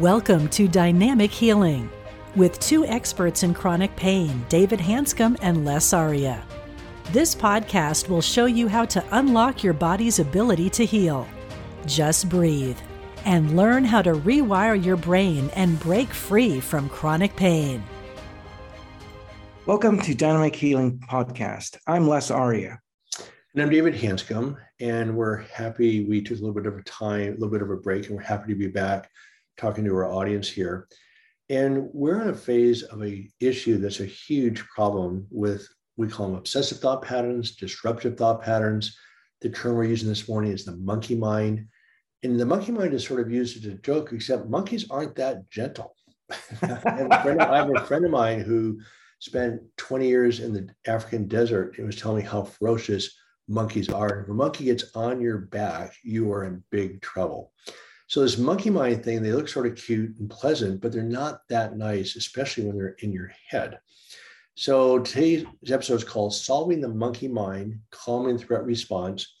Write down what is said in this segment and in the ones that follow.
Welcome to Dynamic Healing with two experts in chronic pain, David Hanscom and Les Aria. This podcast will show you how to unlock your body's ability to heal. Just breathe and learn how to rewire your brain and break free from chronic pain. Welcome to Dynamic Healing Podcast. I'm Les Aria. And I'm David Hanscom, and we're happy we took a little bit of a time, a little bit of a break, and we're happy to be back talking to our audience here. And we're in a phase of a issue that's a huge problem with we call them obsessive thought patterns, disruptive thought patterns. The term we're using this morning is the monkey mind. And the monkey mind is sort of used as a joke, except monkeys aren't that gentle. I, have of, I have a friend of mine who spent 20 years in the African desert and was telling me how ferocious monkeys are. If a monkey gets on your back, you are in big trouble. So this monkey mind thing, they look sort of cute and pleasant, but they're not that nice, especially when they're in your head. So today's episode is called Solving the Monkey Mind, Calming Threat Response.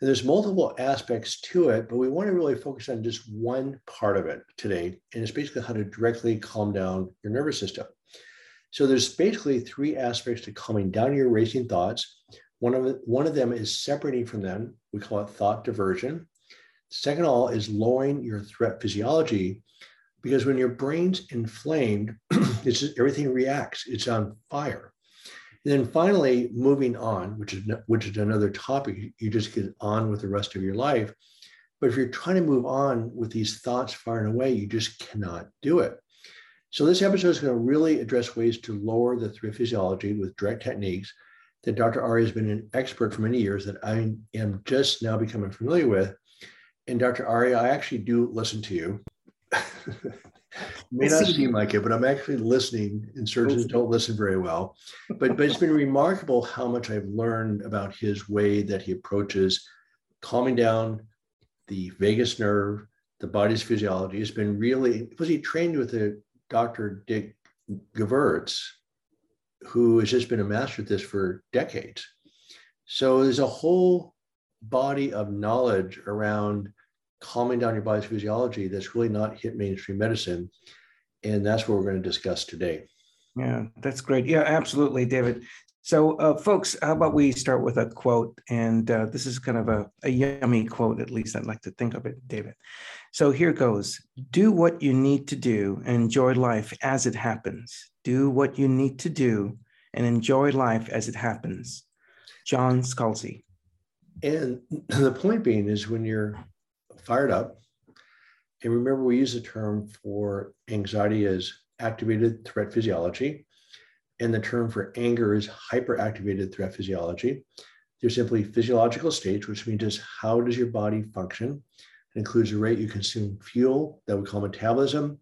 And there's multiple aspects to it, but we want to really focus on just one part of it today. And it's basically how to directly calm down your nervous system. So there's basically three aspects to calming down your racing thoughts. One of, one of them is separating from them. We call it thought diversion. Second of all is lowering your threat physiology because when your brain's inflamed, it's everything reacts. It's on fire. And then finally, moving on, which is which is another topic. You just get on with the rest of your life. But if you're trying to move on with these thoughts far and away, you just cannot do it. So this episode is going to really address ways to lower the threat physiology with direct techniques that Dr. Ari has been an expert for many years that I am just now becoming familiar with and Dr. Ari, I actually do listen to you. may not seem like it, but I'm actually listening, and surgeons don't listen very well. But, but it's been remarkable how much I've learned about his way that he approaches calming down the vagus nerve, the body's physiology. It's been really, was he trained with a Dr. Dick Gevirtz, who has just been a master at this for decades. So there's a whole body of knowledge around calming down your body's physiology that's really not hit mainstream medicine. And that's what we're going to discuss today. Yeah, that's great. Yeah, absolutely, David. So, uh, folks, how about we start with a quote? And uh, this is kind of a, a yummy quote, at least I'd like to think of it, David. So here goes Do what you need to do and enjoy life as it happens. Do what you need to do and enjoy life as it happens. John Scalzi. And the point being is when you're fired up. And remember, we use the term for anxiety as activated threat physiology, and the term for anger is hyperactivated threat physiology. They're simply physiological states, which means just how does your body function? It includes the rate you consume fuel that we call metabolism.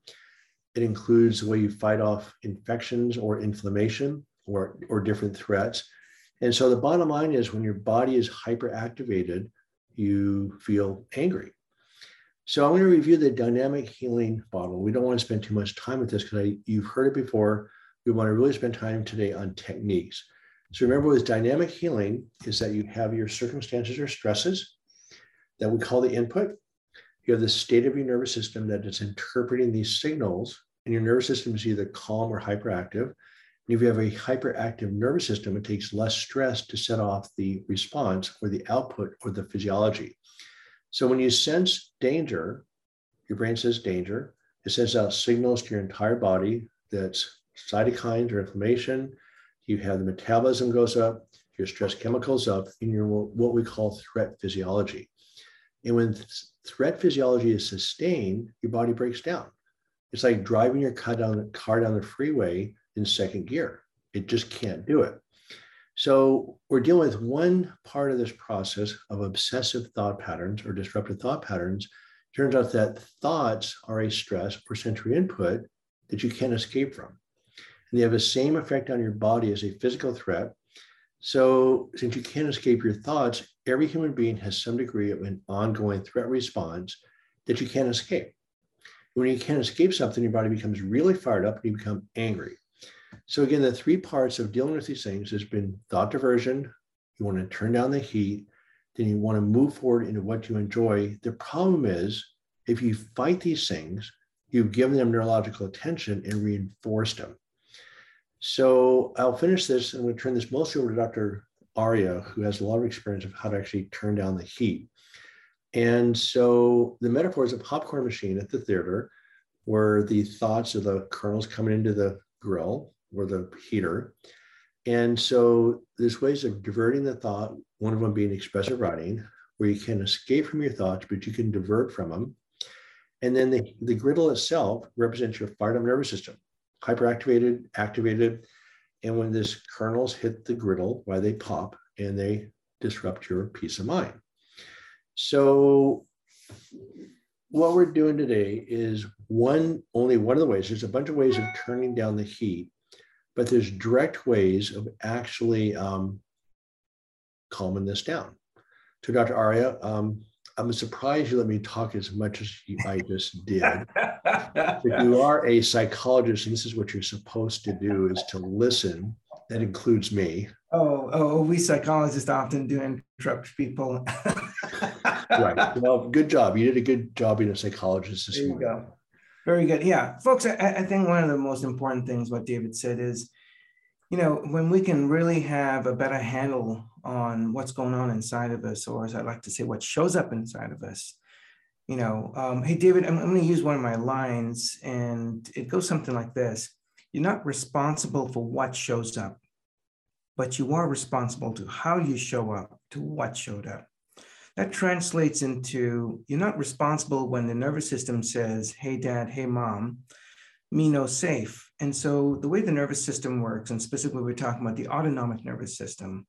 It includes the way you fight off infections or inflammation or, or different threats. And so the bottom line is when your body is hyperactivated, you feel angry. So I'm going to review the dynamic healing model. We don't want to spend too much time with this because you've heard it before. We want to really spend time today on techniques. So remember with dynamic healing is that you have your circumstances or stresses that we call the input. You have the state of your nervous system that is interpreting these signals and your nervous system is either calm or hyperactive. And if you have a hyperactive nervous system, it takes less stress to set off the response or the output or the physiology. So when you sense danger, your brain says danger. It sends out signals to your entire body that's cytokines or inflammation. You have the metabolism goes up, your stress chemicals up, and your what we call threat physiology. And when threat physiology is sustained, your body breaks down. It's like driving your car down, car down the freeway in second gear. It just can't do it. So we're dealing with one part of this process of obsessive thought patterns or disruptive thought patterns. Turns out that thoughts are a stress or sensory input that you can't escape from. And they have the same effect on your body as a physical threat. So since you can't escape your thoughts, every human being has some degree of an ongoing threat response that you can't escape. When you can't escape something, your body becomes really fired up and you become angry. So again, the three parts of dealing with these things has been thought diversion. You want to turn down the heat. Then you want to move forward into what you enjoy. The problem is if you fight these things, you've given them neurological attention and reinforced them. So I'll finish this and we'll turn this mostly over to Dr. Aria, who has a lot of experience of how to actually turn down the heat. And so the metaphor is a popcorn machine at the theater where the thoughts of the kernels coming into the grill or the heater. And so there's ways of diverting the thought, one of them being expressive writing, where you can escape from your thoughts, but you can divert from them. And then the, the griddle itself represents your fired up nervous system, hyperactivated, activated. And when these kernels hit the griddle, why they pop and they disrupt your peace of mind. So what we're doing today is one only one of the ways. There's a bunch of ways of turning down the heat, but there's direct ways of actually um, calming this down. So, Dr. Aria, um, I'm surprised you let me talk as much as you, I just did. if you are a psychologist, and this is what you're supposed to do, is to listen. That includes me. Oh, oh, we psychologists often do interrupt people. right. Well, good job. You did a good job being a psychologist this there you go. Very good. Yeah, folks. I, I think one of the most important things what David said is, you know, when we can really have a better handle on what's going on inside of us, or as I like to say, what shows up inside of us. You know, um, hey David, I'm, I'm going to use one of my lines, and it goes something like this: You're not responsible for what shows up, but you are responsible to how you show up, to what showed up. That translates into you're not responsible when the nervous system says, hey, dad, hey, mom, me no safe. And so the way the nervous system works, and specifically we're talking about the autonomic nervous system,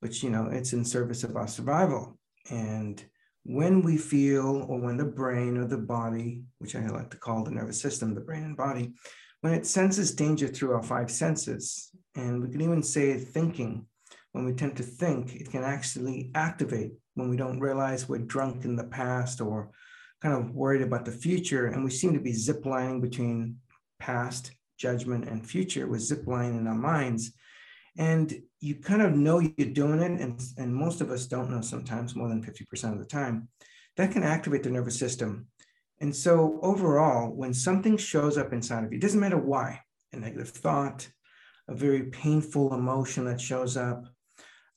which, you know, it's in service of our survival. And when we feel, or when the brain or the body, which I like to call the nervous system, the brain and body, when it senses danger through our five senses, and we can even say thinking, when we tend to think, it can actually activate when we don't realize we're drunk in the past or kind of worried about the future. And we seem to be ziplining between past, judgment, and future with ziplining in our minds. And you kind of know you're doing it, and, and most of us don't know sometimes more than 50% of the time. That can activate the nervous system. And so, overall, when something shows up inside of you, it doesn't matter why a negative thought, a very painful emotion that shows up,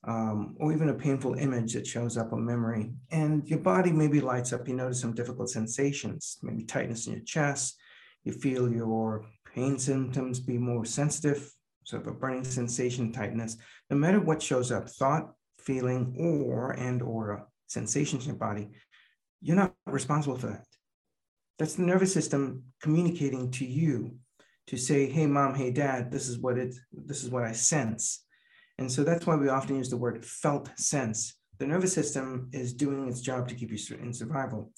um, or even a painful image that shows up on memory. And your body maybe lights up, you notice some difficult sensations, maybe tightness in your chest. You feel your pain symptoms be more sensitive, sort of a burning sensation, tightness. No matter what shows up, thought, feeling, or and or sensations in your body, you're not responsible for that. That's the nervous system communicating to you to say, hey mom, hey dad, this is what it this is what I sense and so that's why we often use the word felt sense. The nervous system is doing its job to keep you in survival.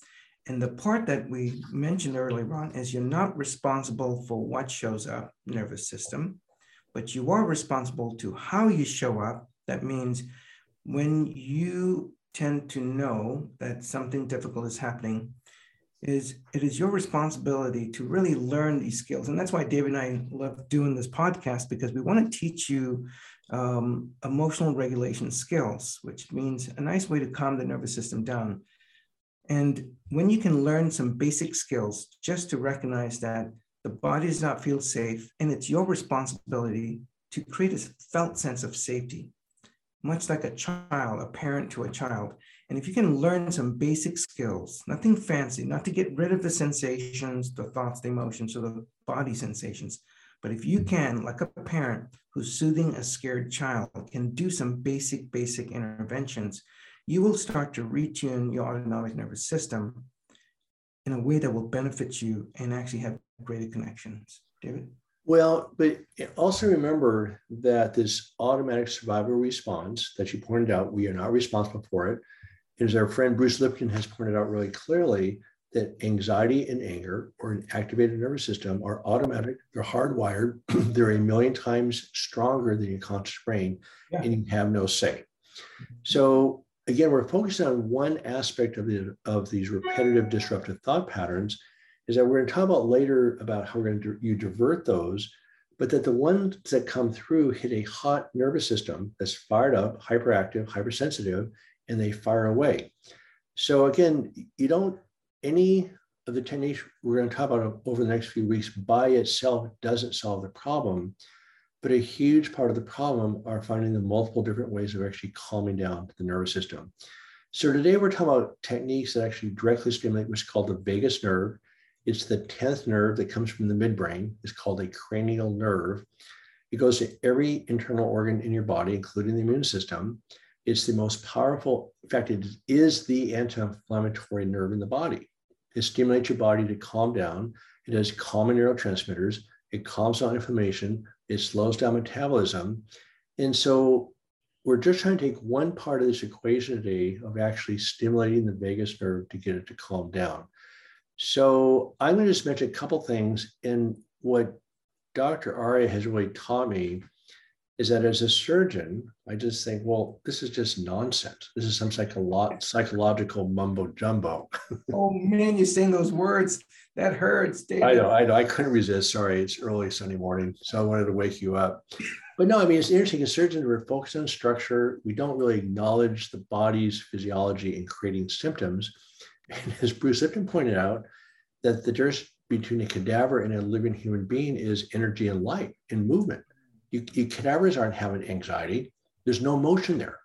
And the part that we mentioned earlier on is you're not responsible for what shows up, nervous system, but you are responsible to how you show up. That means when you tend to know that something difficult is happening, is it is your responsibility to really learn these skills. And that's why David and I love doing this podcast because we want to teach you um, emotional regulation skills, which means a nice way to calm the nervous system down. And when you can learn some basic skills just to recognize that the body does not feel safe, and it's your responsibility to create a felt sense of safety, much like a child, a parent to a child. And if you can learn some basic skills, nothing fancy, not to get rid of the sensations, the thoughts, the emotions, or the body sensations, but if you can, like a parent who's soothing a scared child, can do some basic, basic interventions, you will start to retune your autonomic nervous system in a way that will benefit you and actually have greater connections. David? Well, but also remember that this automatic survival response that you pointed out, we are not responsible for it. As our friend Bruce Lipton has pointed out really clearly, that anxiety and anger or an activated nervous system are automatic, they're hardwired, they're a million times stronger than your conscious brain, yeah. and you have no say. Mm-hmm. So again, we're focusing on one aspect of the of these repetitive disruptive thought patterns, is that we're going to talk about later about how we're going to you divert those, but that the ones that come through hit a hot nervous system that's fired up, hyperactive, hypersensitive, and they fire away. So again, you don't any of the techniques we're going to talk about over the next few weeks by itself doesn't solve the problem. But a huge part of the problem are finding the multiple different ways of actually calming down the nervous system. So today we're talking about techniques that actually directly stimulate what's called the vagus nerve. It's the 10th nerve that comes from the midbrain. It's called a cranial nerve. It goes to every internal organ in your body, including the immune system. It's the most powerful, in fact, it is the anti-inflammatory nerve in the body. It stimulates your body to calm down. It has common neurotransmitters. It calms down inflammation. It slows down metabolism. And so we're just trying to take one part of this equation today of actually stimulating the vagus nerve to get it to calm down. So I'm going to just mention a couple things. And what Dr. Aria has really taught me is that as a surgeon, I just think, well, this is just nonsense. This is some psycholo- psychological mumbo jumbo. oh man, you're saying those words. That hurts, David. I know, I know. I couldn't resist. Sorry, it's early Sunday morning. So I wanted to wake you up. But no, I mean, it's interesting. As surgeons, we're focused on structure. We don't really acknowledge the body's physiology in creating symptoms. And as Bruce Lipton pointed out, that the difference between a cadaver and a living human being is energy and light and movement. You, you cadavers aren't having anxiety. There's no motion there.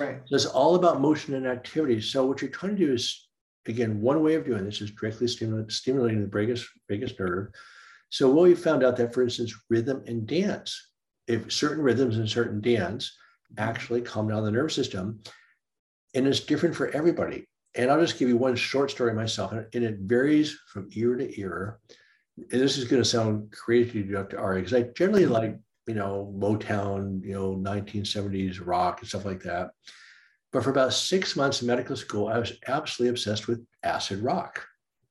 Right. So it's all about motion and activity. So what you're trying to do is, again, one way of doing this is directly stimulating, stimulating the vagus, vagus nerve. So what we found out that, for instance, rhythm and dance, if certain rhythms and certain dance actually calm down the nervous system, and it's different for everybody. And I'll just give you one short story myself, and it varies from ear to ear. And this is going to sound crazy to Dr. Ari, because I generally like you know, Motown, you know, 1970s rock and stuff like that. But for about six months in medical school, I was absolutely obsessed with acid rock.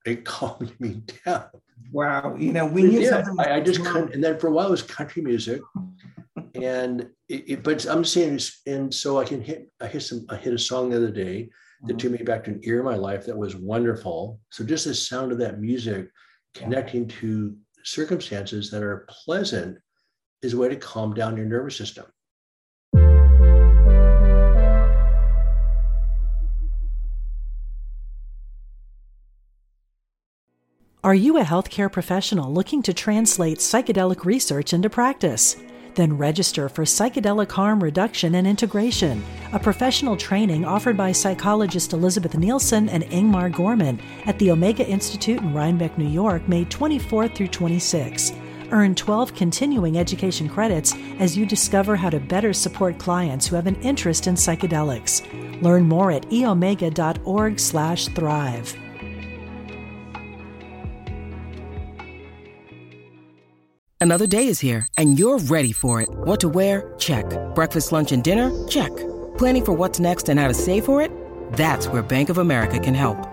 It calmed me down. Wow. You know, we need something. I, I, just couldn't. And then for a while, it was country music. and it, it, but I'm saying, and so I can hit, I hit some, I hit a song the other day that took mm-hmm. me back to an era of my life that was wonderful. So just the sound of that music connecting to circumstances that are pleasant is a way to calm down your nervous system. Are you a healthcare professional looking to translate psychedelic research into practice? Then register for Psychedelic Harm Reduction and Integration, a professional training offered by psychologist Elizabeth Nielsen and Ingmar Gorman at the Omega Institute in Rhinebeck, New York, May 24 through 26. Earn 12 continuing education credits as you discover how to better support clients who have an interest in psychedelics. Learn more at eomega.org/thrive. Another day is here and you're ready for it. What to wear? Check. Breakfast, lunch and dinner? Check. Planning for what's next and how to save for it? That's where Bank of America can help.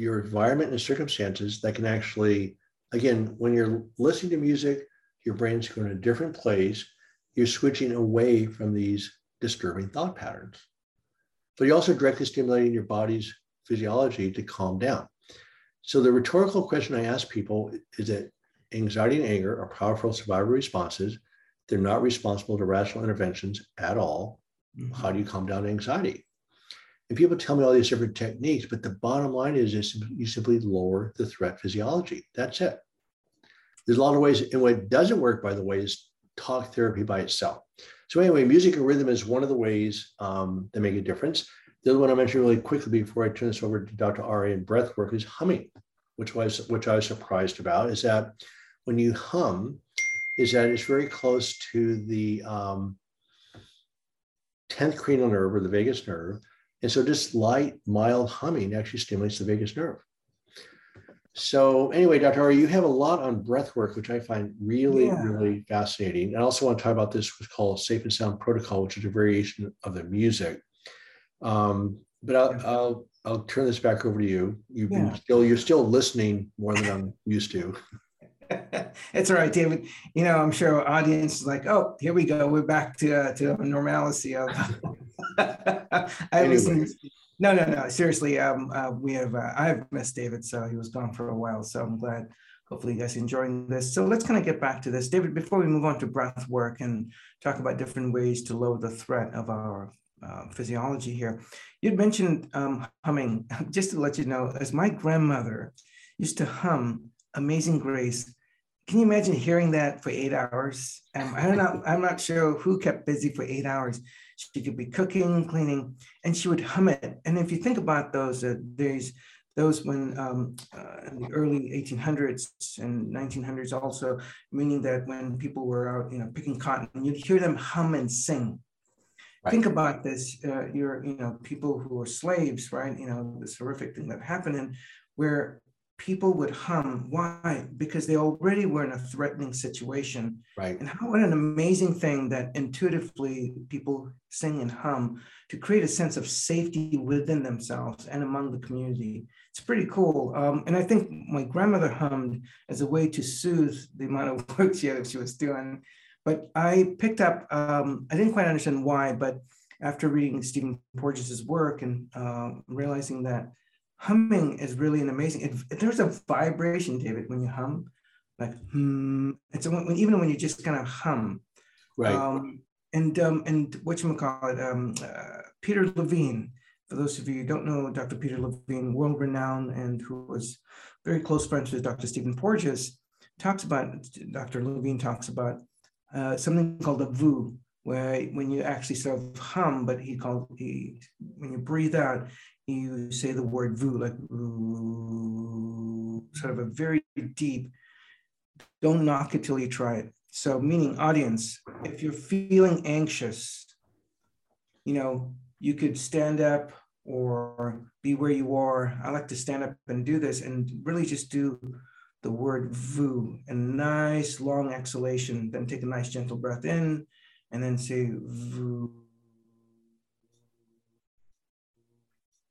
your environment and circumstances that can actually, again, when you're listening to music, your brain's going to a different place. You're switching away from these disturbing thought patterns. But you're also directly stimulating your body's physiology to calm down. So the rhetorical question I ask people is that anxiety and anger are powerful survival responses. They're not responsible to rational interventions at all. Mm-hmm. How do you calm down anxiety? And people tell me all these different techniques, but the bottom line is, is you simply lower the threat physiology. That's it. There's a lot of ways, and what doesn't work, by the way, is talk therapy by itself. So anyway, music and rhythm is one of the ways um, that make a difference. The other one I mentioned really quickly before I turn this over to Dr. Ari and breath work is humming, which was which I was surprised about. Is that when you hum, is that it's very close to the um, 10th cranial nerve or the vagus nerve, and so just light, mild humming actually stimulates the vagus nerve. So anyway, Dr. Ari, you have a lot on breath work, which I find really, yeah. really fascinating. I also want to talk about this what's called safe and sound protocol, which is a variation of the music. Um, but I'll, I'll, I'll turn this back over to you. You've yeah. been still you're still listening more than I'm used to. it's all right, David. You know, I'm sure our audience is like, oh, here we go. We're back to uh, to normalcy of I anyway. No, no, no. Seriously, um, uh, we have. Uh, I've missed David, so he was gone for a while. So I'm glad. Hopefully, you guys enjoying this. So let's kind of get back to this, David. Before we move on to breath work and talk about different ways to lower the threat of our uh, physiology here, you'd mentioned um, humming. Just to let you know, as my grandmother used to hum "Amazing Grace." Can you imagine hearing that for eight hours? Um, I don't know. I'm not sure who kept busy for eight hours she could be cooking, cleaning, and she would hum it. And if you think about those uh, days, those when um, uh, in the early 1800s and 1900s also, meaning that when people were out, you know, picking cotton, you'd hear them hum and sing. Right. Think about this. Uh, you're, you know, people who were slaves, right? You know, this horrific thing that happened, and where people would hum. Why? Because they already were in a threatening situation. Right. And how what an amazing thing that intuitively people sing and hum to create a sense of safety within themselves and among the community. It's pretty cool. Um, and I think my grandmother hummed as a way to soothe the amount of work she had she was doing. But I picked up, um, I didn't quite understand why, but after reading Stephen Porges' work and uh, realizing that humming is really an amazing. It, there's a vibration, David, when you hum, like hmm. It's a, when, even when you just kind of hum. Right. Um, and um, and what you call it, um, uh, Peter Levine. For those of you who don't know, Dr. Peter Levine, world renowned, and who was very close friends with Dr. Stephen Porges, talks about. Dr. Levine talks about uh, something called a VU, where when you actually sort of hum, but he called he when you breathe out, you say the word vu, like sort of a very deep, don't knock it till you try it. So, meaning audience, if you're feeling anxious, you know, you could stand up or be where you are. I like to stand up and do this and really just do the word vu, a nice long exhalation, then take a nice gentle breath in and then say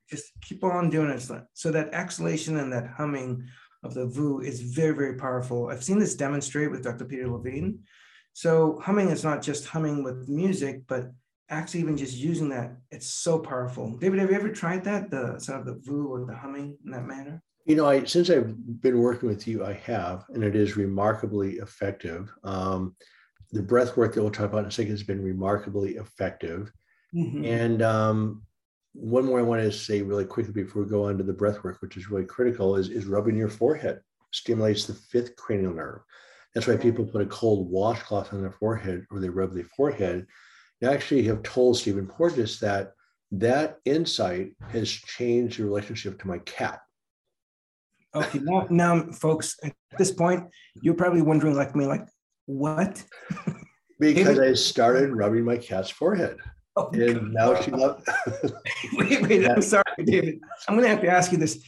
just keep on doing it. So that exhalation and that humming of the VU is very, very powerful. I've seen this demonstrate with Dr. Peter Levine. So humming is not just humming with music, but actually even just using that, it's so powerful. David, have you ever tried that? The sort of the VU or the humming in that manner? You know, I since I've been working with you, I have, and it is remarkably effective. Um, the breath work that we'll talk about in a second has been remarkably effective. Mm-hmm. And um, one more I want to say really quickly before we go on to the breath work, which is really critical, is, is rubbing your forehead stimulates the fifth cranial nerve. That's why people put a cold washcloth on their forehead or they rub their forehead. I actually have told Stephen Porges that that insight has changed the relationship to my cat. Okay, now, now, folks, at this point, you're probably wondering, like me, like, what? because I started rubbing my cat's forehead. Oh, and now she loves. wait, wait, I'm sorry, David. I'm going to have to ask you this.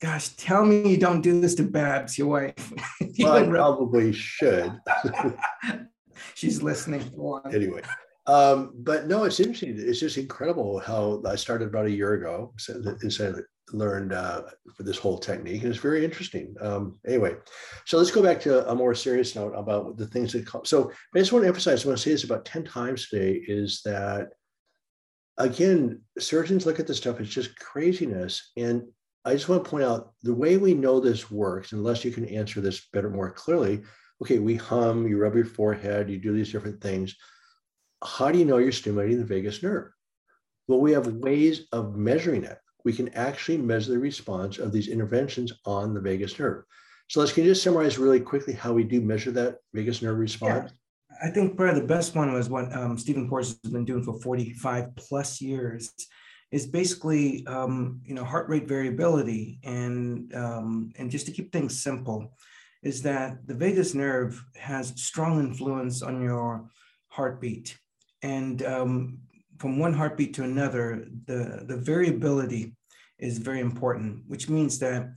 Gosh, tell me you don't do this to Babs, your wife. you well, I probably should. She's listening. Anyway, um, but no, it's interesting. It's just incredible how I started about a year ago. So, so learned uh, for this whole technique, and it's very interesting. Um, anyway, so let's go back to a more serious note about the things that come. So I just want to emphasize. I want to say this about ten times today is that again, surgeons look at this stuff. It's just craziness, and I just want to point out the way we know this works. Unless you can answer this better, more clearly. Okay, we hum. You rub your forehead. You do these different things. How do you know you're stimulating the vagus nerve? Well, we have ways of measuring it we can actually measure the response of these interventions on the vagus nerve. So let's can you just summarize really quickly how we do measure that vagus nerve response? Yeah. I think probably the best one was what um, Stephen Porges has been doing for 45 plus years is basically um, you know heart rate variability and um, and just to keep things simple is that the vagus nerve has strong influence on your heartbeat and um, from one heartbeat to another, the, the variability is very important, which means that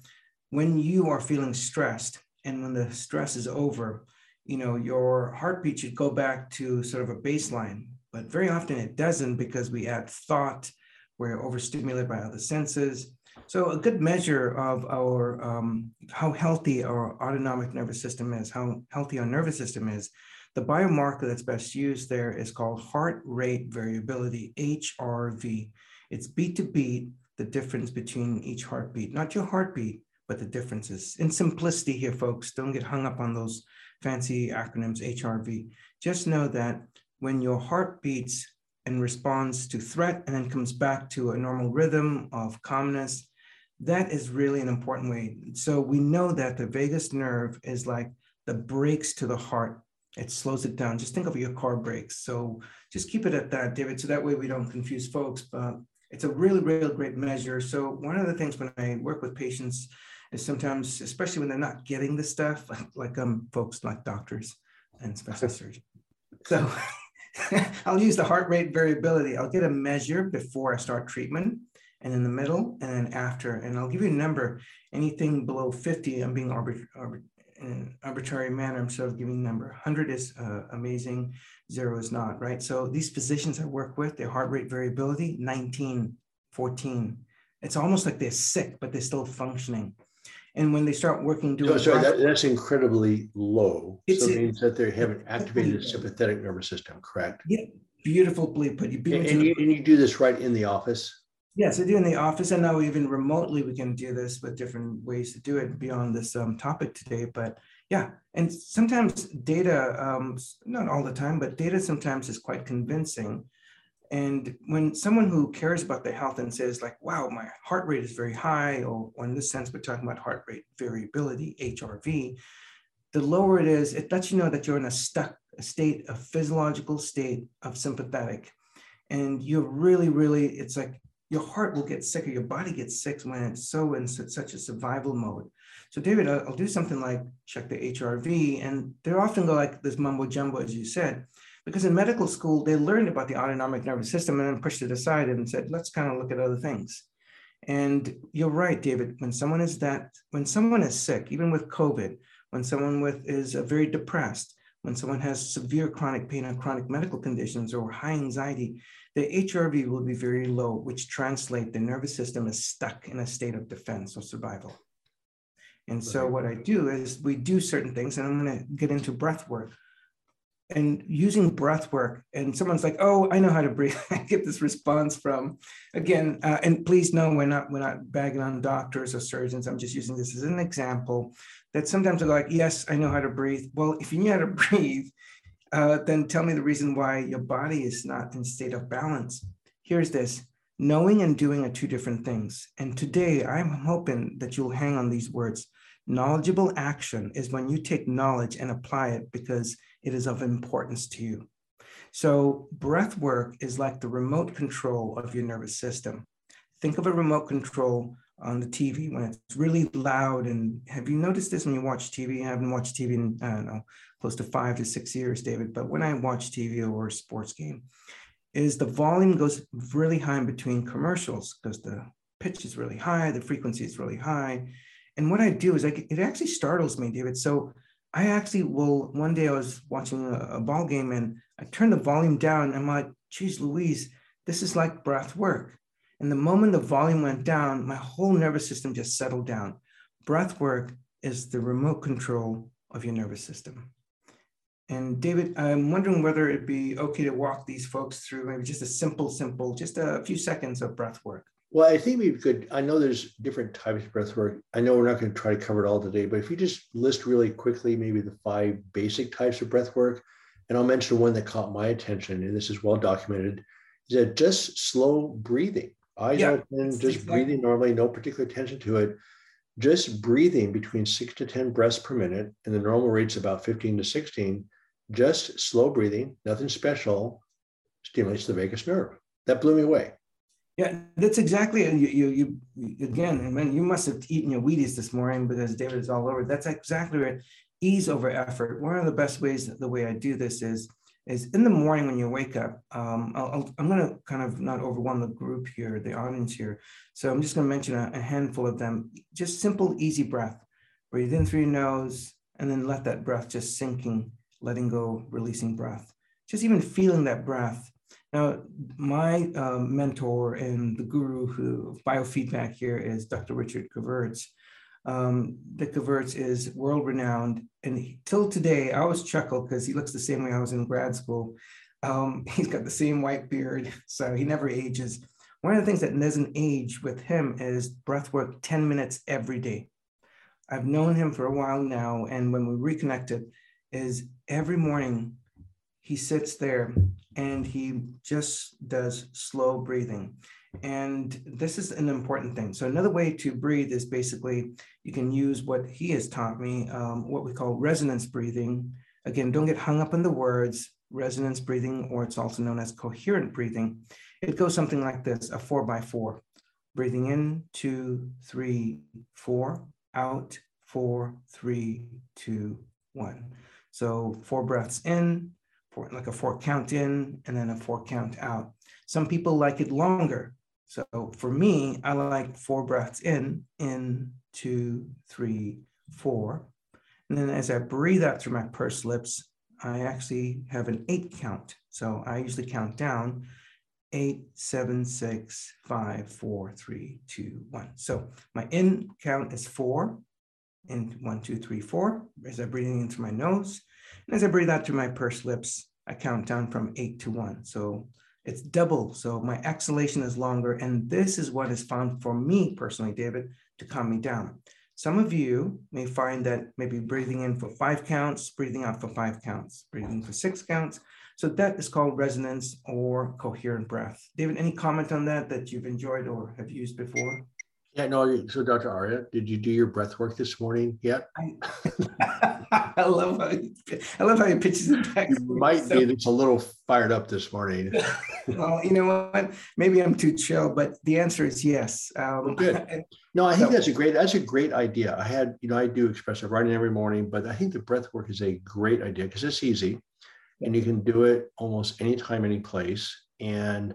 when you are feeling stressed and when the stress is over, you know, your heartbeat should go back to sort of a baseline. But very often it doesn't because we add thought, we're overstimulated by other senses. So a good measure of our um, how healthy our autonomic nervous system is, how healthy our nervous system is, the biomarker that's best used there is called heart rate variability, HRV. It's beat to beat, the difference between each heartbeat, not your heartbeat, but the differences. In simplicity here, folks, don't get hung up on those fancy acronyms, HRV. Just know that when your heart beats and responds to threat and then comes back to a normal rhythm of calmness, that is really an important way. So we know that the vagus nerve is like the brakes to the heart it slows it down. Just think of your car brakes. So just keep it at that, David. So that way we don't confuse folks. But it's a really, really great measure. So one of the things when I work with patients is sometimes, especially when they're not getting the stuff, like, like um, folks like doctors and special surgeons. So I'll use the heart rate variability. I'll get a measure before I start treatment and in the middle and then after. And I'll give you a number. Anything below 50, I'm being arbit- arbit- an arbitrary manner instead of giving number. 100 is uh, amazing, zero is not, right? So these physicians I work with, their heart rate variability, 19, 14. It's almost like they're sick, but they're still functioning. And when they start working doing so sorry, that, that's incredibly low. It's, so it means that they haven't activated the sympathetic nervous system, correct? Yeah, beautifully put. You and, and, you, and you do this right in the office? Yes, I do in the office, and now even remotely we can do this with different ways to do it beyond this um, topic today. But yeah, and sometimes data, um, not all the time, but data sometimes is quite convincing. And when someone who cares about their health and says like, wow, my heart rate is very high, or, or in this sense, we're talking about heart rate variability, HRV, the lower it is, it lets you know that you're in a stuck a state, a physiological state of sympathetic. And you're really, really, it's like your heart will get sick or your body gets sick when it's so in such a survival mode. So David, I'll, do something like check the HRV and they often go like this mumbo jumbo, as you said, because in medical school, they learned about the autonomic nervous system and then pushed it aside and said, let's kind of look at other things. And you're right, David, when someone is that, when someone is sick, even with COVID, when someone with is uh, very depressed, when someone has severe chronic pain or chronic medical conditions or high anxiety, the HRV will be very low, which translate the nervous system is stuck in a state of defense or survival. And so what I do is we do certain things, and I'm going to get into breath work. And using breath work, and someone's like, "Oh, I know how to breathe." I get this response from, again, uh, and please know we're not we're not bagging on doctors or surgeons. I'm just using this as an example. That sometimes they're like, "Yes, I know how to breathe." Well, if you knew how to breathe, uh, then tell me the reason why your body is not in state of balance. Here's this knowing and doing are two different things. And today I'm hoping that you'll hang on these words. Knowledgeable action is when you take knowledge and apply it because it is of importance to you. So, breath work is like the remote control of your nervous system. Think of a remote control on the TV when it's really loud. And have you noticed this when you watch TV? I haven't watched TV in, I don't know, close to five to six years, David. But when I watch TV or a sports game, is the volume goes really high in between commercials because the pitch is really high, the frequency is really high. And what I do is like it actually startles me, David. So I actually will one day I was watching a, a ball game and I turned the volume down. And I'm like, geez, Louise, this is like breath work. And the moment the volume went down, my whole nervous system just settled down. Breath work is the remote control of your nervous system. And David, I'm wondering whether it'd be okay to walk these folks through maybe just a simple, simple, just a few seconds of breath work. Well, I think we could. I know there's different types of breath work. I know we're not going to try to cover it all today, but if you just list really quickly, maybe the five basic types of breath work, and I'll mention one that caught my attention, and this is well documented, is that just slow breathing. Eyes yeah, open, just exactly. breathing normally, no particular attention to it. Just breathing between six to 10 breaths per minute, and the normal rate's about 15 to 16 just slow breathing, nothing special, stimulates the vagus nerve. That blew me away. Yeah, that's exactly you. You, you again, I mean, you must have eaten your Wheaties this morning because David is all over. That's exactly right. Ease over effort. One of the best ways, the way I do this is, is in the morning when you wake up. Um, i am going to kind of not overwhelm the group here, the audience here. So I'm just going to mention a, a handful of them. Just simple, easy breath. Breathe in through your nose, and then let that breath just sinking letting go, releasing breath, just even feeling that breath. Now, my uh, mentor and the guru who biofeedback here is Dr. Richard Gevirtz. Um, Dick is world renowned. And he, till today, I always chuckle because he looks the same way I was in grad school. Um, he's got the same white beard, so he never ages. One of the things that doesn't age with him is breath work 10 minutes every day. I've known him for a while now, and when we reconnected, is every morning he sits there and he just does slow breathing. And this is an important thing. So, another way to breathe is basically you can use what he has taught me, um, what we call resonance breathing. Again, don't get hung up on the words resonance breathing, or it's also known as coherent breathing. It goes something like this a four by four breathing in, two, three, four, out, four, three, two, one. So four breaths in, like a four count in, and then a four count out. Some people like it longer. So for me, I like four breaths in, in, two, three, four. And then as I breathe out through my pursed lips, I actually have an eight count. So I usually count down eight, seven, six, five, four, three, two, one. So my in count is four, in one, two, three, four, as I'm breathing in through my nose. And as I breathe out through my pursed lips, I count down from eight to one. So it's double. So my exhalation is longer. And this is what is found for me personally, David, to calm me down. Some of you may find that maybe breathing in for five counts, breathing out for five counts, breathing for six counts. So that is called resonance or coherent breath. David, any comment on that that you've enjoyed or have used before? Yeah, no. So, Dr. Aria, did you do your breath work this morning yet? I, I love how you, I love how you pitches it back. You might so, be just a little fired up this morning. well, you know what? Maybe I'm too chill, but the answer is yes. Um, well, good. No, I think so, that's a great that's a great idea. I had you know I do expressive writing every morning, but I think the breath work is a great idea because it's easy, and you can do it almost anytime, any place. And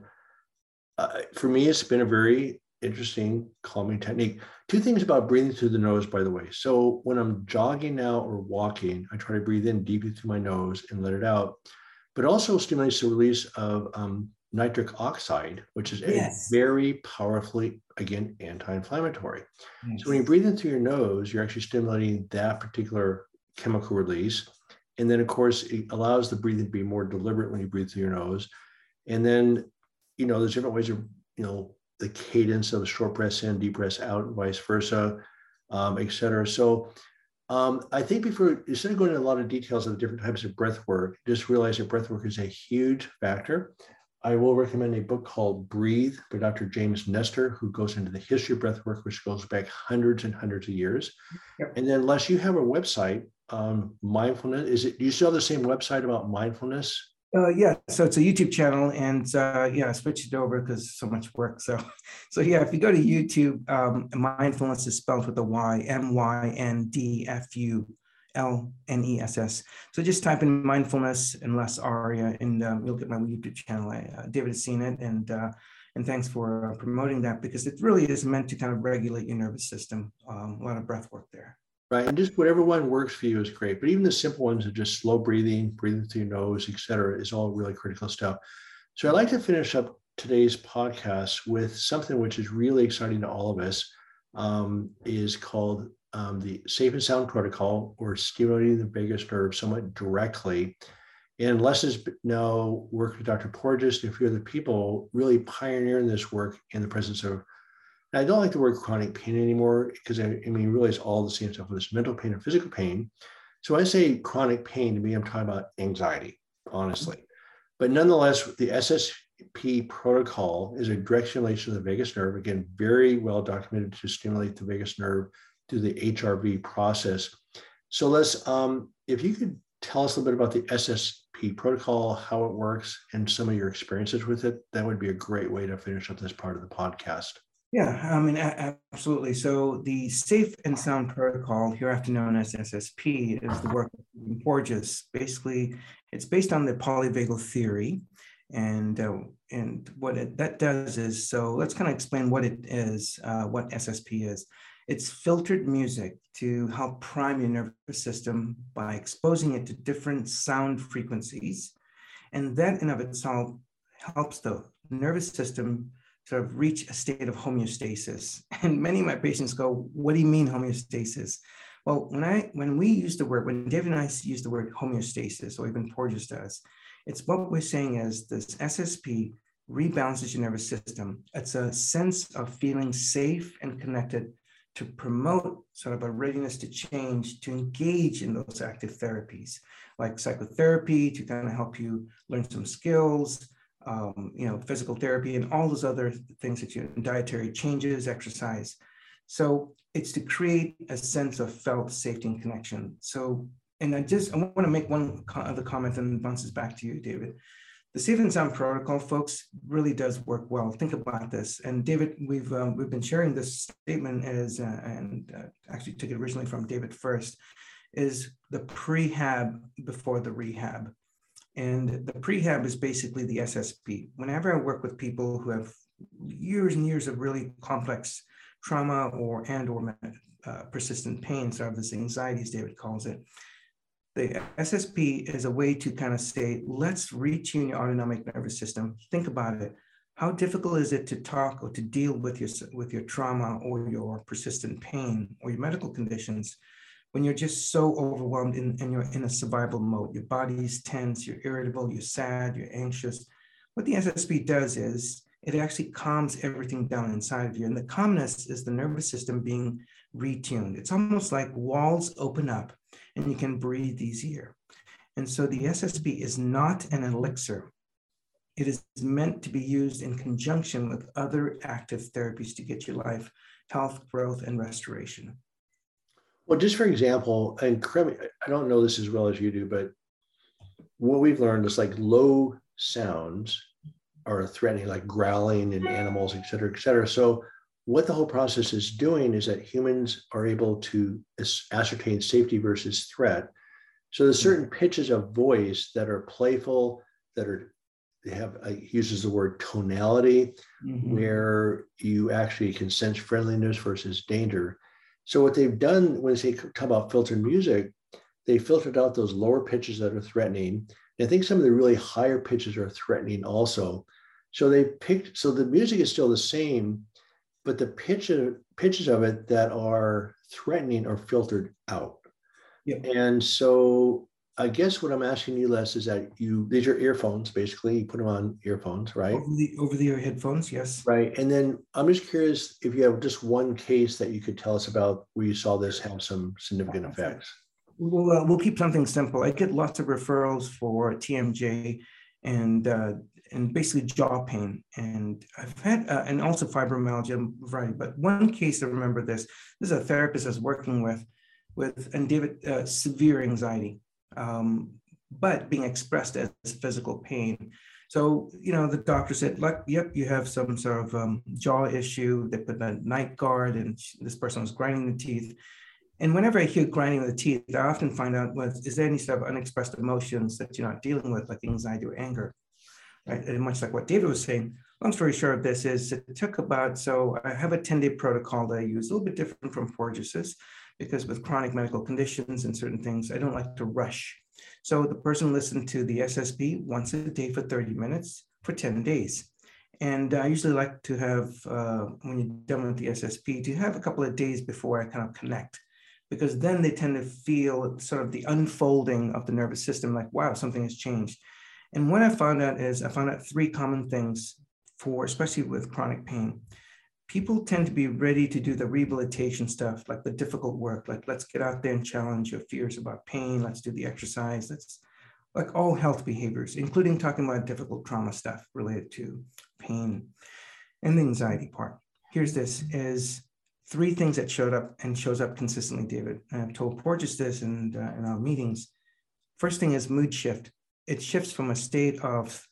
uh, for me, it's been a very interesting calming technique. Two things about breathing through the nose, by the way. So when I'm jogging now or walking, I try to breathe in deeply through my nose and let it out. But also stimulates the release of um, nitric oxide, which is yes. a very powerfully, again, anti-inflammatory. Yes. So when you breathe in through your nose, you're actually stimulating that particular chemical release. And then, of course, it allows the breathing to be more deliberate when you breathe through your nose. And then, you know, there's different ways of, you know, the cadence of short breaths in, deep breaths out, and vice versa, um, et cetera. So um, I think before, instead of going into a lot of details of the different types of breath work, just realize that breath work is a huge factor. I will recommend a book called Breathe by Dr. James Nestor, who goes into the history of breath work, which goes back hundreds and hundreds of years. Yep. And then, unless you have a website, um, mindfulness, is it, do you still have the same website about mindfulness? Uh, yeah, so it's a YouTube channel, and uh, yeah, I switched it over because so much work. So, so yeah, if you go to YouTube, um, Myndfulness is spelled with a Y, M Y N D F U L N E S S. So just type in Myndfulness and Les Aria, and um, you'll get my YouTube channel. Uh, David has seen it, and uh, and thanks for uh, promoting that because it really is meant to kind of regulate your nervous system. Um, a lot of breath work there right? And just whatever one works for you is great. But even the simple ones of just slow breathing, breathing through your nose, et cetera, is all really critical stuff. So I'd like to finish up today's podcast with something which is really exciting to all of us. Um, is called um, the Safe and Sound Protocol, or stimulating the vagus nerve somewhat directly. And Les has now worked with Dr. Porges and a few other people really pioneering this work in the presence of I don't like the word chronic pain anymore because I, I mean, really, it's all the same stuff, whether it's mental pain or physical pain. So I say chronic pain to me, I'm talking about anxiety, honestly. But nonetheless, the SSP protocol is a direct stimulation of the vagus nerve. Again, very well documented to stimulate the vagus nerve through the HRV process. So let's, um, if you could tell us a little bit about the SSP protocol, how it works, and some of your experiences with it, that would be a great way to finish up this part of the podcast. Yeah, I mean, absolutely. So the Safe and Sound Protocol, hereafter known as SSP, is the work of Porges. Basically, it's based on the polyvagal theory, and uh, and what it, that does is so let's kind of explain what it is, uh, what SSP is. It's filtered music to help prime your nervous system by exposing it to different sound frequencies, and that in of itself helps the nervous system sort of reach a state of homeostasis. And many of my patients go, what do you mean homeostasis? Well, when I when we use the word, when David and I use the word homeostasis, or even Porges does, it's what we're saying is this SSP rebalances your nervous system. It's a sense of feeling safe and connected to promote sort of a readiness to change, to engage in those active therapies like psychotherapy to kind of help you learn some skills, um, you know, physical therapy and all those other things that you, dietary changes, exercise. So it's to create a sense of felt safety and connection. So, and I just, I want to make one other comment and bounces back to you, David. The Safe and Sound protocol, folks, really does work well. Think about this. And David, we've um, we've been sharing this statement as, uh, and uh, actually took it originally from David first, is the prehab before the rehab. And the prehab is basically the SSP. Whenever I work with people who have years and years of really complex trauma or and or uh, persistent pain, sort of this anxiety, as David calls it, the SSP is a way to kind of say, let's retune your autonomic nervous system. Think about it. How difficult is it to talk or to deal with your with your trauma or your persistent pain or your medical conditions when you're just so overwhelmed and, and you're in a survival mode. Your body's tense, you're irritable, you're sad, you're anxious. What the SSP does is it actually calms everything down inside of you. And the calmness is the nervous system being retuned. It's almost like walls open up and you can breathe easier. And so the SSP is not an elixir. It is meant to be used in conjunction with other active therapies to get your life health, growth, and restoration. Well, just for example, and I don't know this as well as you do, but what we've learned is like low sounds are threatening, like growling in animals, et cetera, et cetera. So, what the whole process is doing is that humans are able to ascertain safety versus threat. So, there's certain pitches of voice that are playful, that are they have uh, uses the word tonality, mm-hmm. where you actually can sense friendliness versus danger. So what they've done when they talk about filtered music, they filtered out those lower pitches that are threatening. And I think some of the really higher pitches are threatening also. So they picked, so the music is still the same, but the pitch of, pitches of it that are threatening are filtered out. Yep. And so I guess what I'm asking you, Les, is that you these are earphones, basically. You put them on earphones, right? Over the over the ear headphones, yes. Right. And then I'm just curious if you have just one case that you could tell us about where you saw this have some significant effects. We'll uh, we'll keep something simple. I get lots of referrals for TMJ and uh, and basically jaw pain, and I've had uh, and also fibromyalgia, variety. But one case I remember this. This is a therapist I was working with, with and David uh, severe anxiety um, but being expressed as physical pain. So, you know, the doctor said, like, yep, you have some sort of um, jaw issue. They put a night guard and this person was grinding the teeth. And whenever I hear grinding of the teeth, I often find out, well, is there any sort of unexpressed emotions that you're not dealing with, like anxiety or anger? Right. And much like what David was saying, long story short of this is it took about, so I have a 10 day protocol that I use, a little bit different from Porges's, because with chronic medical conditions and certain things, I don't like to rush. So the person listened to the SSP once a day for 30 minutes for 10 days. And I usually like to have, uh, when you're done with the SSP, to have a couple of days before I kind of connect, because then they tend to feel sort of the unfolding of the nervous system like, wow, something has changed. And what I found out is I found out three common things for, especially with chronic pain people tend to be ready to do the rehabilitation stuff, like the difficult work, like let's get out there and challenge your fears about pain, let's do the exercise, let's like all health behaviors, including talking about difficult trauma stuff related to pain and the anxiety part. Here's this is three things that showed up and shows up consistently, David. And I've told Porges this in, uh, in our meetings. First thing is mood shift. It shifts from a state of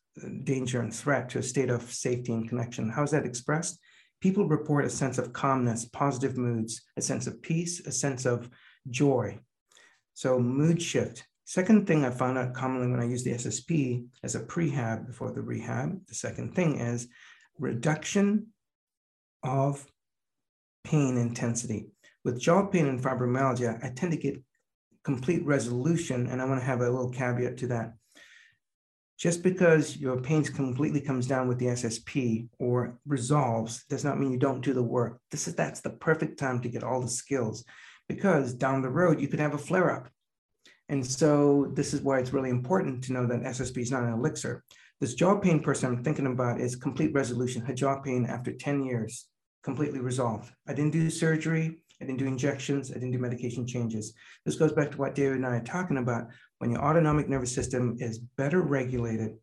danger and threat to a state of safety and connection. How is that expressed? People report a sense of calmness, positive moods, a sense of peace, a sense of joy. So mood shift. Second thing I found out commonly when I use the SSP as a prehab before the rehab, the second thing is reduction of pain intensity. With jaw pain and fibromyalgia, I tend to get complete resolution, and I want to have a little caveat to that just because your pain completely comes down with the SSP or resolves does not mean you don't do the work. This is that's the perfect time to get all the skills because down the road you could have a flare up. And so this is why it's really important to know that SSP is not an elixir. This jaw pain person I'm thinking about is complete resolution, her jaw pain after 10 years, completely resolved. I didn't do surgery. I didn't do injections. I didn't do medication changes. This goes back to what David and I are talking about. When your autonomic nervous system is better regulated,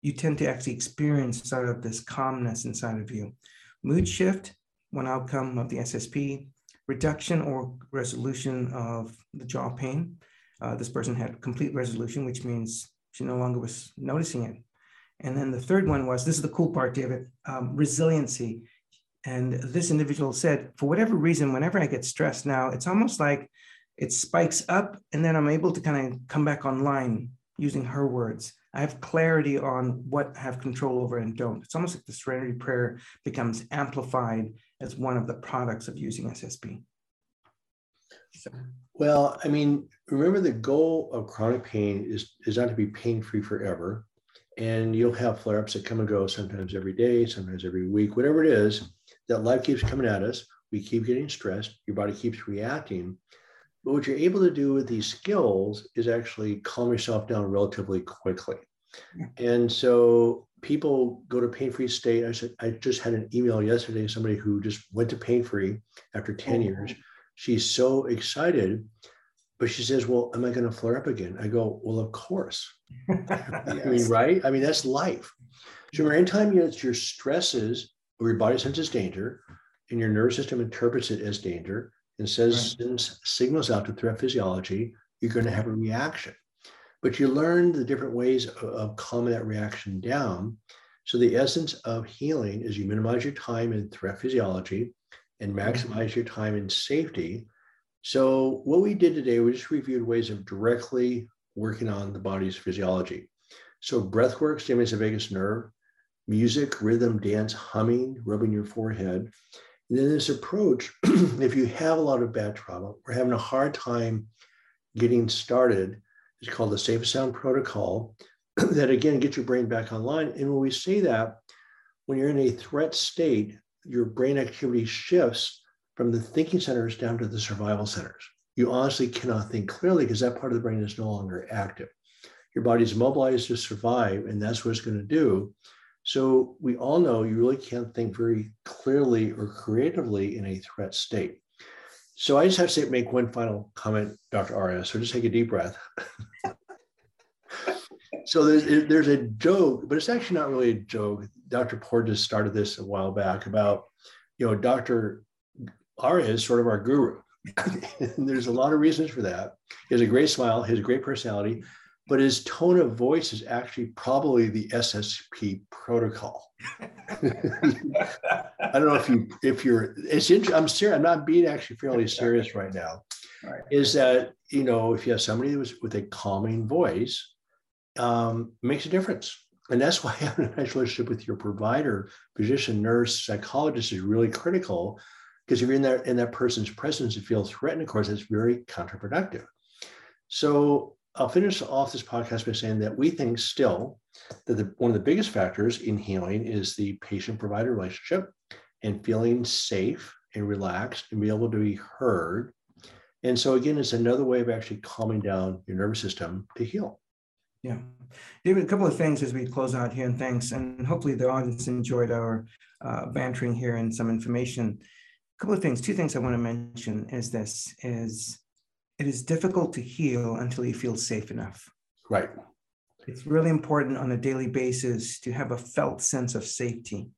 you tend to actually experience sort of this calmness inside of you. Mood shift, one outcome of the SSP, reduction or resolution of the jaw pain. Uh, this person had complete resolution, which means she no longer was noticing it. And then the third one was this is the cool part, David um, resiliency. And this individual said, for whatever reason, whenever I get stressed now, it's almost like it spikes up and then I'm able to kind of come back online using her words. I have clarity on what I have control over and don't. It's almost like the serenity prayer becomes amplified as one of the products of using SSP. So. Well, I mean, remember the goal of chronic pain is, is not to be pain free forever. And you'll have flare ups that come and go sometimes every day, sometimes every week, whatever it is that life keeps coming at us. We keep getting stressed, your body keeps reacting. But what you're able to do with these skills is actually calm yourself down relatively quickly. Yeah. And so people go to pain-free state. I said, I just had an email yesterday, somebody who just went to pain-free after 10 oh. years. She's so excited, but she says, Well, am I going to flare up again? I go, Well, of course. yes. I mean, right? I mean, that's life. So anytime it's your stresses or your body senses danger and your nervous system interprets it as danger and says right. sends signals out to threat physiology, you're going to have a reaction. But you learn the different ways of, of calming that reaction down. So the essence of healing is you minimize your time in threat physiology and mm-hmm. maximize your time in safety. So what we did today, we just reviewed ways of directly working on the body's physiology. So breath work stimulates the vagus nerve music, rhythm, dance, humming, rubbing your forehead. Then this approach, if you have a lot of bad trauma or having a hard time getting started, it's called the Safe Sound Protocol. that again gets your brain back online. And when we say that, when you're in a threat state, your brain activity shifts from the thinking centers down to the survival centers. You honestly cannot think clearly because that part of the brain is no longer active. Your body's mobilized to survive, and that's what it's going to do. So we all know you really can't think very clearly or creatively in a threat state. So I just have to say, make one final comment, Dr. Arias. So just take a deep breath. so there's, there's a joke, but it's actually not really a joke. Dr. Porges started this a while back about, you know, Dr. Arias is sort of our guru. there's a lot of reasons for that. He has a great smile, he has a great personality, but his tone of voice is actually probably the SSP protocol. I don't know if you if you're it's interesting. I'm serious. I'm not being actually fairly serious right now. Right. Is that you know if you have somebody with a calming voice, um, makes a difference. And that's why having a nice relationship with your provider, physician, nurse, psychologist is really critical. Because if you're in that in that person's presence and feel threatened, of course, it's very counterproductive. So I'll finish off this podcast by saying that we think still that the, one of the biggest factors in healing is the patient provider relationship and feeling safe and relaxed and be able to be heard. And so, again, it's another way of actually calming down your nervous system to heal. Yeah. David, a couple of things as we close out here, and thanks. And hopefully, the audience enjoyed our uh, bantering here and some information. A couple of things, two things I want to mention is this is it is difficult to heal until you feel safe enough. Right. It's really important on a daily basis to have a felt sense of safety.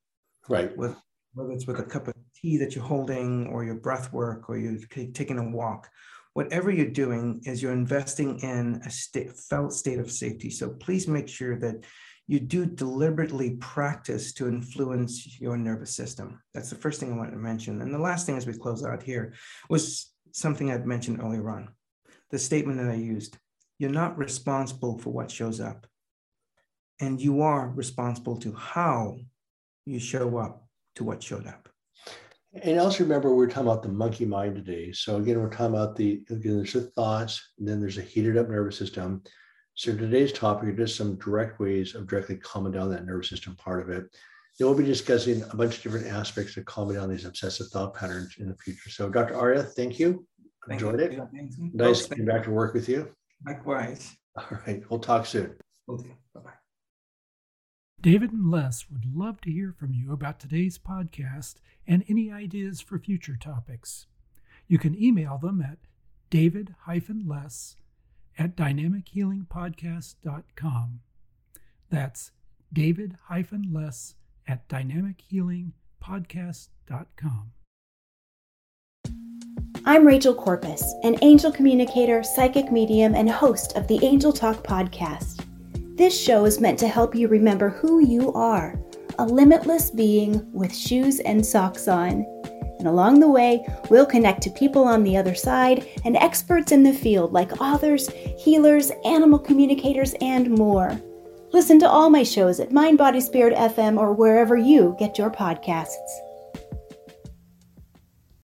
Right. With whether it's with a cup of tea that you're holding or your breath work or you're taking a walk, whatever you're doing is you're investing in a state, felt state of safety. So please make sure that you do deliberately practice to influence your nervous system. That's the first thing I wanted to mention. And the last thing as we close out here was something I'd mentioned earlier on. The statement that I used you're not responsible for what shows up, and you are responsible to how you show up to what showed up. And also remember, we're talking about the monkey mind today. So again, we're talking about the again, there's the thoughts, and then there's a heated up nervous system. So today's topic are just some direct ways of directly calming down that nervous system part of it. Then we'll be discussing a bunch of different aspects of calming down these obsessive thought patterns in the future. So, Dr. Aria, thank you. Thank Enjoyed you. it. Nice oh, getting back to work with you. Likewise. All right. We'll talk soon. Okay. Bye bye. David and Les would love to hear from you about today's podcast and any ideas for future topics. You can email them at david-les at dynamichealingpodcast.com. That's david-les at dynamichealingpodcast.com. I'm Rachel Corpus, an angel communicator, psychic medium, and host of the Angel Talk podcast. This show is meant to help you remember who you are a limitless being with shoes and socks on. And along the way, we'll connect to people on the other side and experts in the field like authors, healers, animal communicators, and more. Listen to all my shows at Mind Body Spirit FM or wherever you get your podcasts.